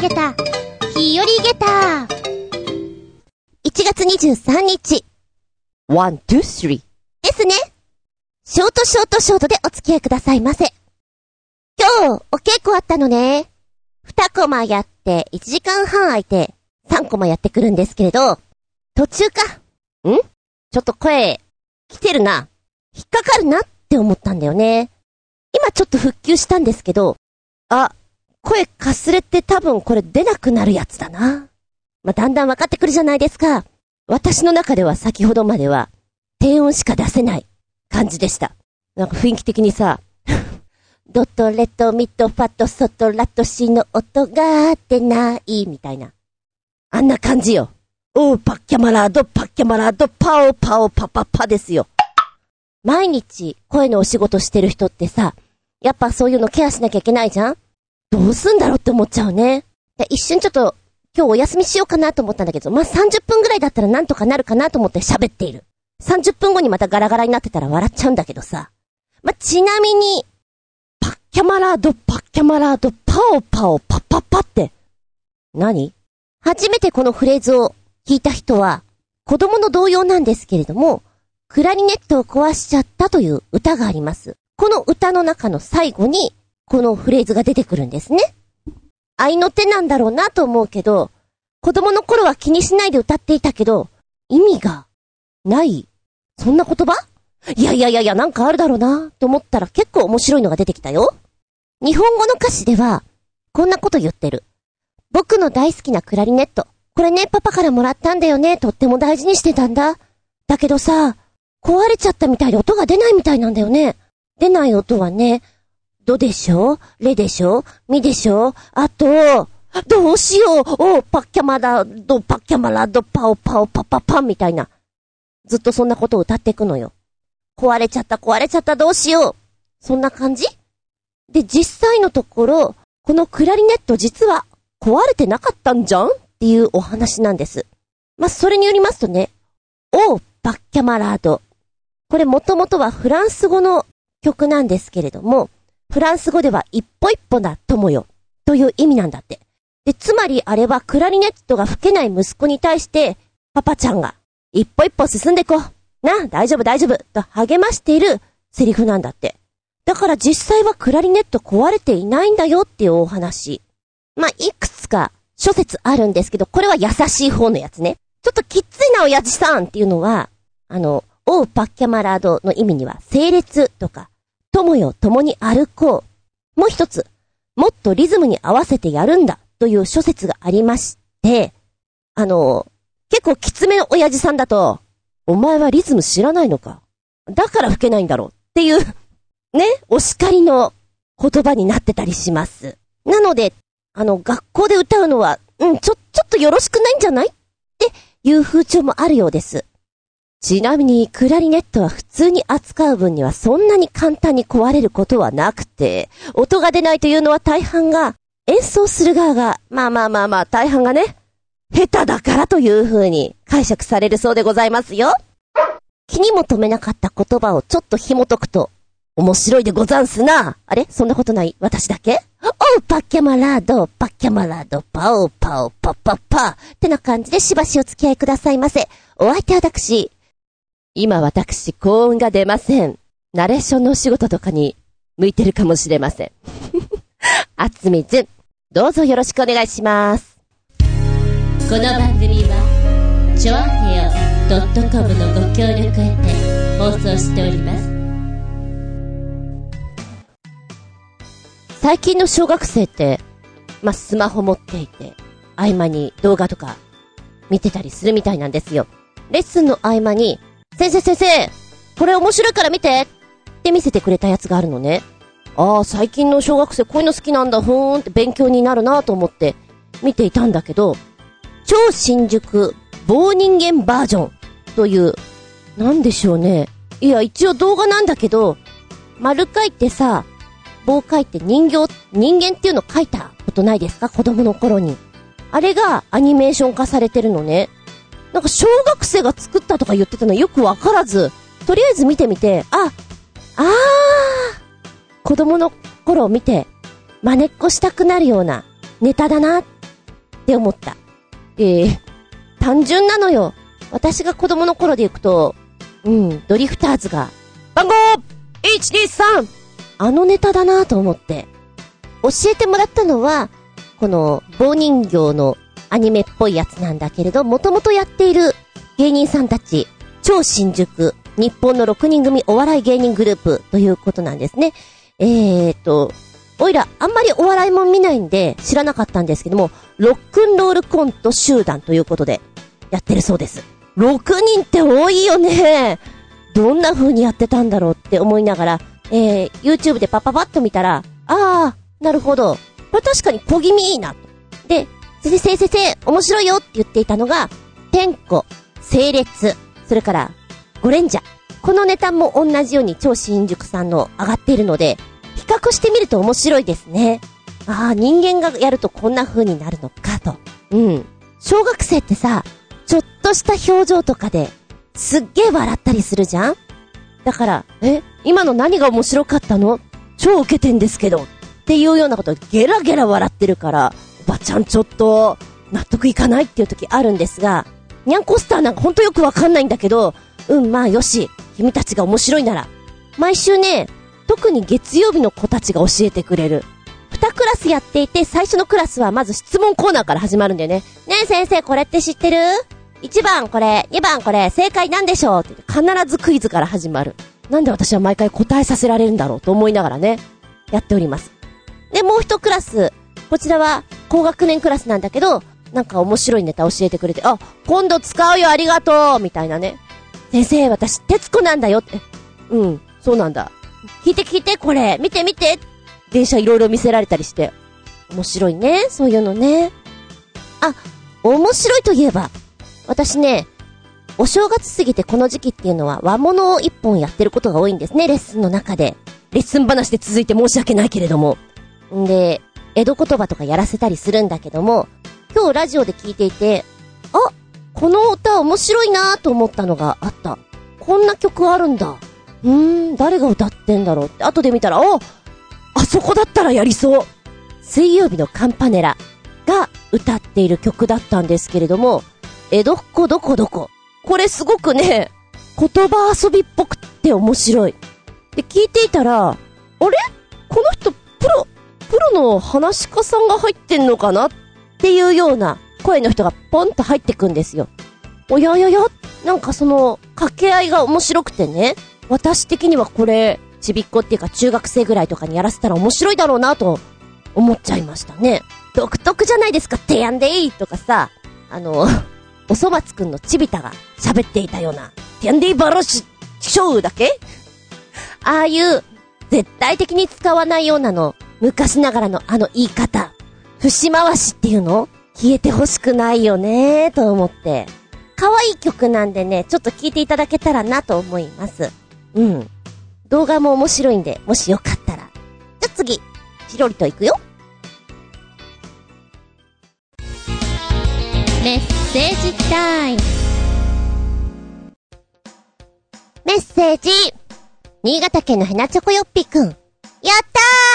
げた、日和げた。1月23日。one, two, three. ですね。ショートショートショートでお付き合いくださいませ。今日、お稽古あったのね。2コマやって、1時間半空いて、3コマやってくるんですけれど、途中か。ん？ちょっと声、来てるな。引っかかるなって思ったんだよね。今ちょっと復旧したんですけど、あ、声かすれて多分これ出なくなるやつだな。まあ、だんだん分かってくるじゃないですか。私の中では先ほどまでは、低音しか出せない感じでした。なんか雰囲気的にさ、ドット、レット、ミット、ファット、ソト、ラット、シの音が出ないみたいな。あんな感じよ。おう、パッキャマラード、パッキャマラード、パオパオパパパですよ。毎日声のお仕事してる人ってさ、やっぱそういうのケアしなきゃいけないじゃん？どうすんだろうって思っちゃうね。で一瞬ちょっと今日お休みしようかなと思ったんだけど、まあ、30分ぐらいだったらなんとかなるかなと思って喋っている。30分後にまたガラガラになってたら笑っちゃうんだけどさ。まあ、ちなみに、パッキャマラード、パッキャマラード、パオパオ、パッパパって、何？初めてこのフレーズを聞いた人は、子供の童謡なんですけれども、クラリネットを壊しちゃったという歌があります。この歌の中の最後に、このフレーズが出てくるんですね。愛の手なんだろうなと思うけど、子供の頃は気にしないで歌っていたけど、意味がない。そんな言葉？いやいやいやいや、なんかあるだろうなと思ったら結構面白いのが出てきたよ。日本語の歌詞では、こんなこと言ってる。僕の大好きなクラリネット。これね、パパからもらったんだよね。とっても大事にしてたんだ。だけどさ、壊れちゃったみたいで音が出ないみたいなんだよね。出ない音はね、ドでしょレでしょミでしょあと、どうしよう？おパッキャマラド、パッキャマラド、パオパオパパパンみたいな。ずっとそんなことを歌っていくのよ。壊れちゃった、壊れちゃった、どうしよう？そんな感じ？で、実際のところ、このクラリネット実は壊れてなかったんじゃん？っていうお話なんです。まあ、それによりますとね、おう、パッキャマラード。これもともとはフランス語の曲なんですけれども、フランス語では一歩一歩だ友よという意味なんだって。で、つまりあれはクラリネットが吹けない息子に対して、パパちゃんが一歩一歩進んでいこう。な、大丈夫大丈夫と励ましているセリフなんだって。だから実際はクラリネット壊れていないんだよっていうお話。まあ、いくつか諸説あるんですけど、これは優しい方のやつね。ちょっときついな親父さんっていうのは、あの、オーパッキャマラードの意味には、整列とか、友よ共に歩こう。もう一つ、もっとリズムに合わせてやるんだという諸説がありまして、あの、結構きつめの親父さんだと、お前はリズム知らないのか？だから吹けないんだろうっていう、ね、お叱りの言葉になってたりします。なので、あの、学校で歌うのは、うん、ちょ、ちょっとよろしくないんじゃない？っていう風潮もあるようです。ちなみに、クラリネットは普通に扱う分にはそんなに簡単に壊れることはなくて、音が出ないというのは大半が、演奏する側が、まあまあまあまあ、大半がね、下手だからという風に解釈されるそうでございますよ。気にも留めなかった言葉をちょっと紐解くと、面白いでござんすな。あれ？そんなことない？私だけ？おう、パッキャマラード、パッキャマラード、パオパオ、パッパッパってな感じでしばしお付き合いくださいませ。お相手は私、今私、幸運が出ません。ナレーションのお仕事とかに向いてるかもしれません。あつみずん、どうぞよろしくお願いします。この番組は、ちょあへよ .com のご協力へて放送しております。最近の小学生って、まあ、スマホ持っていて、合間に動画とか見てたりするみたいなんですよ。レッスンの合間に、先生先生、これ面白いから見てって見せてくれたやつがあるのね。ああ、最近の小学生こういうの好きなんだ、ふーんって勉強になるなと思って見ていたんだけど、超新宿棒人間バージョンという、なんでしょうね。いや、一応動画なんだけど、丸書いてさ、棒書いて人形、人間っていうの書いたことないですか？子供の頃に。あれがアニメーション化されてるのね。なんか小学生が作ったとか言ってたのよくわからず、とりあえず見てみて、あ、あー、子供の頃を見て、真似っこしたくなるようなネタだなって思った。えー、単純なのよ。私が子供の頃で行くと、うん、ドリフターズが、番号 !123! あのネタだなと思って。教えてもらったのは、この棒人形のアニメっぽいやつなんだけれど、もともとやっている芸人さんたち、超新宿、日本の6人組お笑い芸人グループということなんですね。えーと、おいら、あんまりお笑いも見ないんで知らなかったんですけども、ロックンロールコント集団ということで、やってるそうです。6人って多いよね。どんな風にやってたんだろうって思いながら、えー、YouTube でパパパッと見たら、あー、なるほど。これ確かに小気味いいな。で、先生先生、面白いよって言っていたのが、天子、整列、それから、ゴレンジャ。このネタも同じように超新宿さんの上がっているので、比較してみると面白いですね。ああ、人間がやるとこんな風になるのかと。うん。小学生ってさ、ちょっとした表情とかで、すっげえ笑ったりするじゃん？だから、え、今の何が面白かったの？超受けてんですけど。っていうようなことゲラゲラ笑ってるから、ばちゃんちょっと、納得いかないっていう時あるんですが、ニャンコスターなんかほんとよくわかんないんだけど、うん、まあよし、君たちが面白いなら。毎週ね、特に月曜日の子たちが教えてくれる。二クラスやっていて、最初のクラスはまず質問コーナーから始まるんだよね。ねえ先生、これって知ってる ?1 番これ、2番これ、正解なんでしょう？って必ずクイズから始まる。なんで私は毎回答えさせられるんだろうと思いながらね、やっております。で、もう一クラス、こちらは高学年クラスなんだけど、なんか面白いネタ教えてくれて、あ、今度使うよありがとうみたいなね。先生、私、徹子なんだよって。うん、そうなんだ。聞いて聞いて、これ、見て見て。電車いろいろ見せられたりして。面白いね、そういうのね。あ、面白いといえば、私ね、お正月過ぎてこの時期っていうのは和物を一本やってることが多いんですね、レッスンの中で。レッスン話で続いて申し訳ないけれども。んで、江戸言葉とかやらせたりするんだけども、今日ラジオで聞いていて、あ、この歌面白いなと思ったのがあった。こんな曲あるんだ。うーん、誰が歌ってんだろうって、後で見たら、おあそこだったらやりそう水曜日のカンパネラが歌っている曲だったんですけれども、江戸っ子どこどこ。これすごくね、言葉遊びっぽくって面白い。で、聞いていたら、あれ？この人、話し家さんが入ってんのかなっていうような声の人がポンと入ってくんですよ。おややや、なんかその、掛け合いが面白くてね、私的にはこれ、ちびっこっていうか中学生ぐらいとかにやらせたら面白いだろうなと思っちゃいましたね。独特じゃないですか、てやんでいいとかさ、あの、おそ松くんのちびたが喋っていたような、てやんでいいバラシ、ショーだけ？ああいう、絶対的に使わないようなの、昔ながらのあの言い方、節回しっていうの？消えてほしくないよねーと思って。可愛い曲なんでね、ちょっと聴いていただけたらなと思います。うん。動画も面白いんで、もしよかったら。じゃ、次、チロリと行くよ。メッセージタイム。メッセージ新潟県のヘナチョコヨッピくん。やっ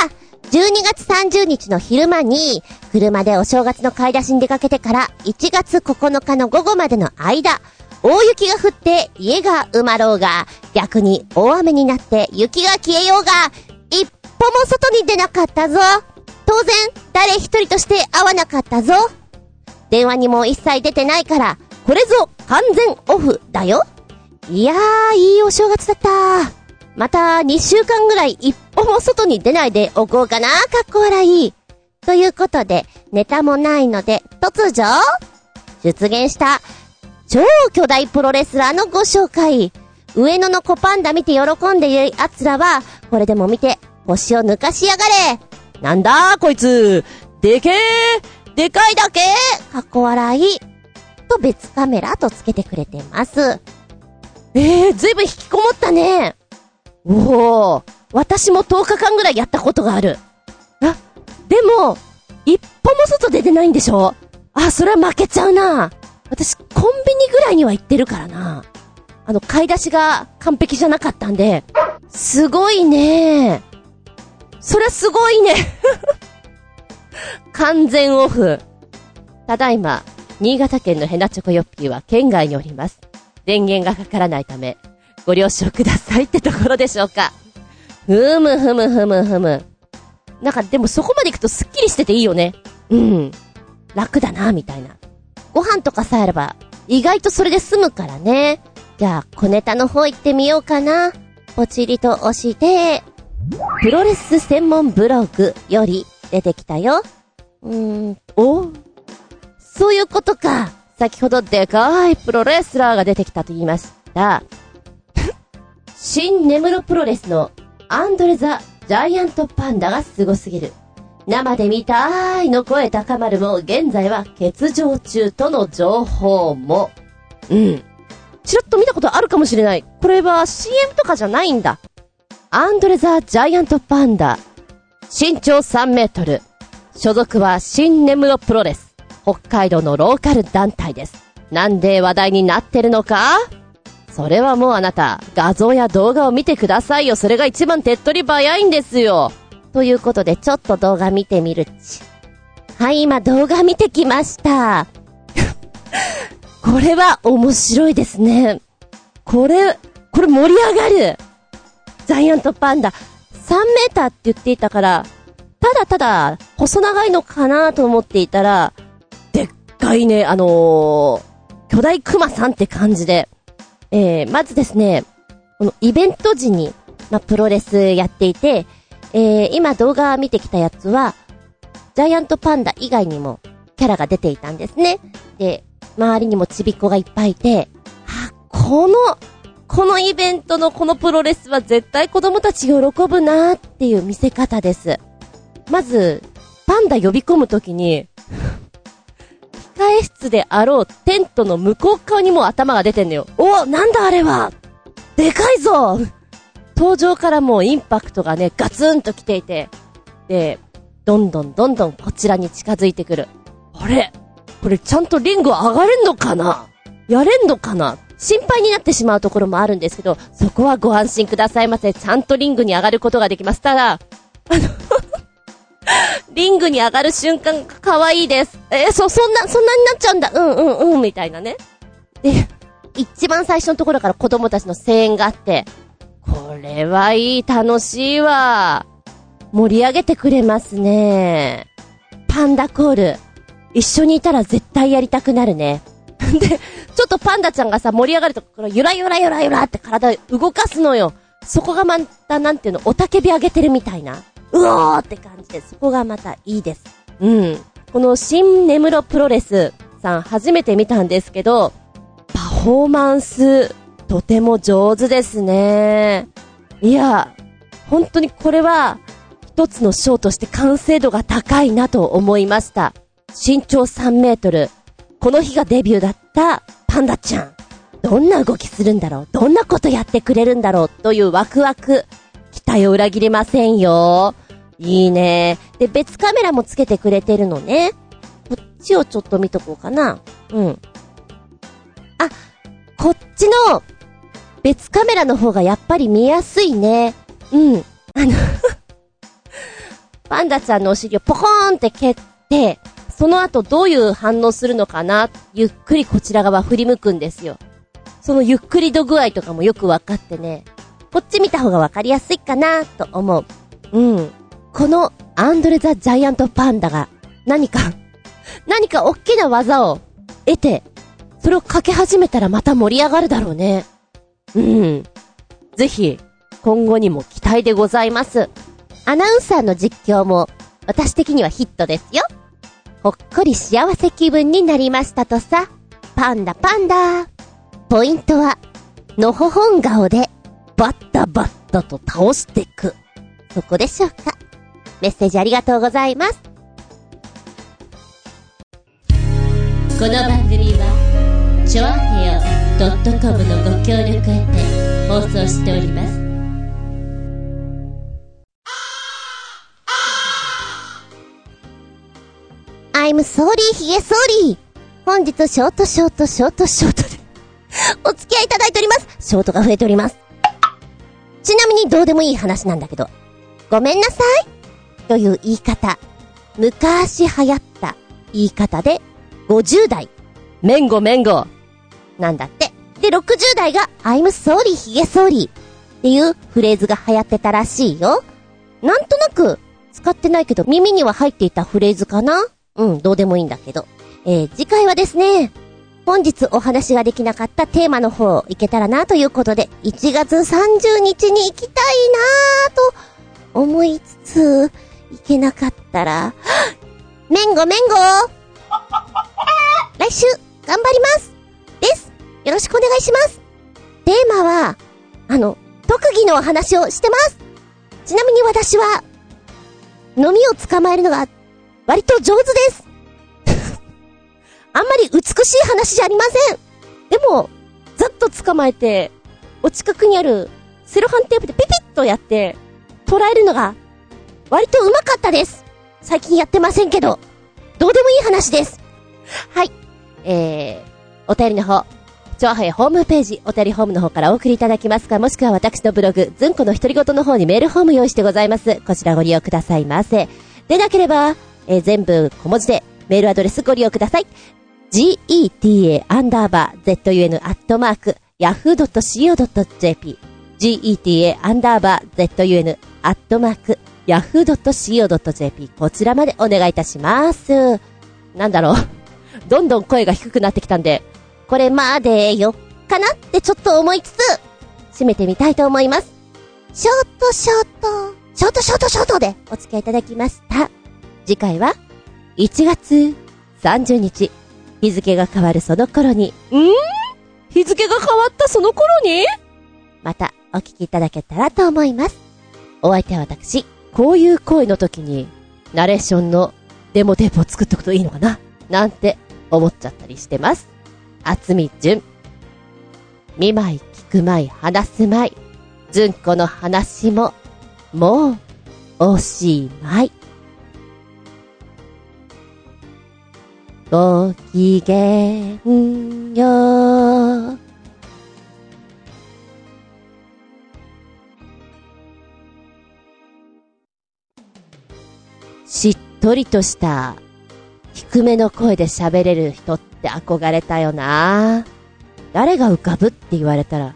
たー !12 月30日の昼間に、車でお正月の買い出しに出かけてから、1月9日の午後までの間、大雪が降って家が埋まろうが、逆に大雨になって雪が消えようが、一歩も外に出なかったぞ。当然、誰一人として会わなかったぞ。電話にも一切出てないから、これぞ完全オフだよ。いやー、いいお正月だった。また2週間ぐらい一歩も外に出ないでおこうかな、かっこ笑い。ということで、ネタもないので、突如、出現した、超巨大プロレスラーのご紹介。上野の子パンダ見て喜んでいる奴らは、これでも見て、腰を抜かしやがれなんだこいつでけーでかいだけかっこ笑い。と別カメラとつけてくれてます。えー、ずいぶん引きこもったね。おー、私も10日間ぐらいやったことがある。あ、でも、一歩も外出てないんでしょ？あ、それは負けちゃうな。私、コンビニぐらいには行ってるからな。あの、買い出しが完璧じゃなかったんで、すごいね。そりゃすごいね。完全オフ。ただいま、新潟県のヘナチョコヨッピーは県外におります。電源がかからないため、ご了承くださいってところでしょうか。ふむふむふむふむ。なんかでもそこまで行くとスッキリしてていいよね。うん。楽だな、みたいな。ご飯とかさえあれば、意外とそれで済むからね。じゃあ、小ネタの方行ってみようかな。ポチリと押して、プロレス専門ブログより出てきたよ。うーん、お？そういうことか。先ほどでかいプロレスラーが出てきたと言いました。新ネムロプロレスのアンドレザ・ジャイアントパンダがすごすぎる。生で見たーいの声高まるも、現在は欠場中との情報も。うん。ちらっと見たことあるかもしれない。これは CM とかじゃないんだ。アンドレザ・ジャイアントパンダ。身長3メートル。所属は新ネムロプロレス。北海道のローカル団体です。なんで話題になってるのか？それはもうあなた、画像や動画を見てくださいよ。それが一番手っ取り早いんですよ。ということで、ちょっと動画見てみるっち。はい、今動画見てきました。これは面白いですね。これ、これ盛り上がる。ジャイアントパンダ。3メーターって言っていたから、ただただ細長いのかなと思っていたら、でっかいね、あのー、巨大クマさんって感じで。えー、まずですね、このイベント時に、まあ、プロレスやっていて、えー、今動画見てきたやつは、ジャイアントパンダ以外にもキャラが出ていたんですね。で、周りにもちびっこがいっぱいいて、あ、この、このイベントのこのプロレスは絶対子供たち喜ぶなーっていう見せ方です。まず、パンダ呼び込むときに、控え室であろうテントの向こう側にも頭が出てんのよ。おなんだあれはでかいぞ登場からもうインパクトがね、ガツンと来ていて、で、どんどんどんどんこちらに近づいてくる。あれ？これちゃんとリング上がれんのかな？やれんのかな？心配になってしまうところもあるんですけど、そこはご安心くださいませ。ちゃんとリングに上がることができます。ただ、あの リングに上がる瞬間が可愛いです。えーそ、そんな、そんなになっちゃうんだ。うんうんうん、みたいなね。で、一番最初のところから子供たちの声援があって、これはいい、楽しいわ。盛り上げてくれますね。パンダコール。一緒にいたら絶対やりたくなるね。で、ちょっとパンダちゃんがさ、盛り上がるところ、ゆらゆらゆらゆらって体動かすのよ。そこがまた、なんていうの、おたけび上げてるみたいな。うおーって感じで、そこがまたいいです。うん。この新ネムロプロレスさん初めて見たんですけど、パフォーマンス、とても上手ですね。いや、本当にこれは、一つのショーとして完成度が高いなと思いました。身長3メートル。この日がデビューだったパンダちゃん。どんな動きするんだろう？どんなことやってくれるんだろう？というワクワク。期待を裏切りませんよ。いいね。で、別カメラもつけてくれてるのね。こっちをちょっと見とこうかな。うん。あ、こっちの別カメラの方がやっぱり見やすいね。うん。あの パンダちゃんのお尻をポコーンって蹴って、その後どういう反応するのかなゆっくりこちら側振り向くんですよ。そのゆっくり度具合とかもよくわかってね、こっち見た方がわかりやすいかなと思う。うん。このアンドレ・ザ・ジャイアント・パンダが何か、何か大きな技を得て、それをかけ始めたらまた盛り上がるだろうね。うん。ぜひ、今後にも期待でございます。アナウンサーの実況も、私的にはヒットですよ。ほっこり幸せ気分になりましたとさ。パンダパンダ。ポイントは、のほほん顔で、バッタバッタと倒していく。そこでしょうか。メッセージありがとうございます。この番組はチョアヘオ .com のご協力へて放送しております I'm sorry, ヒゲソーリー。本日、ショートショートショートショートで、お付き合いいただいております。ショートが増えております。ちなみにどうでもいい話なんだけど、ごめんなさいという言い方。昔流行った言い方で、50代、メンゴメンゴ。なんだって。で、60代が I'm sorry ヒゲ sorry っていうフレーズが流行ってたらしいよ。なんとなく使ってないけど耳には入っていたフレーズかな？うん、どうでもいいんだけど。えー、次回はですね、本日お話ができなかったテーマの方行けたらなということで、1月30日に行きたいなぁと思いつつ、行けなかったら、メンゴメンゴ。来週、頑張ります。です。よろしくお願いします。テーマは、あの、特技のお話をしてます。ちなみに私は、飲みを捕まえるのが、割と上手です。あんまり美しい話じゃありませんでも、ざっと捕まえて、お近くにあるセロハンテープでピピッとやって、捉えるのが、割と上手かったです最近やってませんけど、どうでもいい話ですはい。えー、お便りの方、チョアヘホームページ、お便りホームの方からお送りいただきますか、もしくは私のブログ、ズンコの独り言の方にメールフォーム用意してございます。こちらご利用くださいませ。でなければ、えー全部小文字でメールアドレスご利用ください。Geta アンダーバー zun アットマーク yahoo.co.jp geta アンダーバー zun アットマーク yahoo.co.jp こちらまでお願いいたします。なんだろう。どんどん声が低くなってきたんで、これまでよっ、かなってちょっと思いつつ、締めてみたいと思います。ショートショート、ショートショートショートでお付き合いいただきました。次回は、1月30日、日付が変わるその頃に、ん？ー日付が変わったその頃に？またお聞きいただけたらと思います。お相手は私、こういう声の時に、ナレーションのデモテープを作っとくといいのかな？なんて思っちゃったりしてます。厚み純。見舞い聞く舞い話す舞い。純子の話も、もう、おしまい。ごきげんよう。しっとりとした低めの声で喋れる人って憧れたよな。誰が浮かぶって言われたら、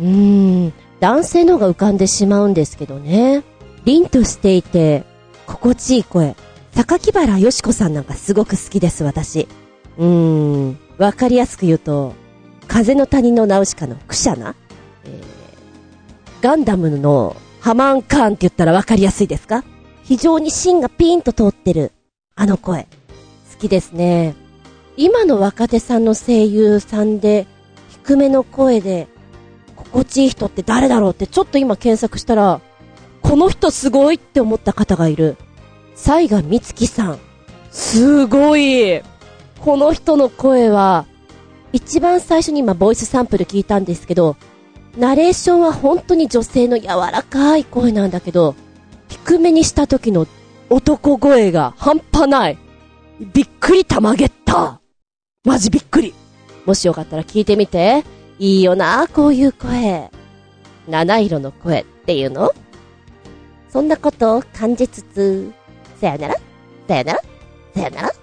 うーん、男性の方が浮かんでしまうんですけどね。凛としていて、心地いい声。榊原よしこさんなんかすごく好きです、私。うーん、わかりやすく言うと、風の谷のナウシカのクシャナ、えー、ガンダムのハマンカーンって言ったらわかりやすいですか？非常に芯がピーンと通ってる、あの声。好きですね。今の若手さんの声優さんで、低めの声で、心地いい人って誰だろうってちょっと今検索したら、この人すごいって思った方がいる。西賀美月さん。すごいこの人の声は、一番最初に今ボイスサンプル聞いたんですけど、ナレーションは本当に女性の柔らかい声なんだけど、低めにした時の男声が半端ない。びっくりたまげった。マジびっくり。もしよかったら聞いてみて。いいよな、こういう声。七色の声っていうの？そんなことを感じつつ、さよなら、さよなら、さよなら。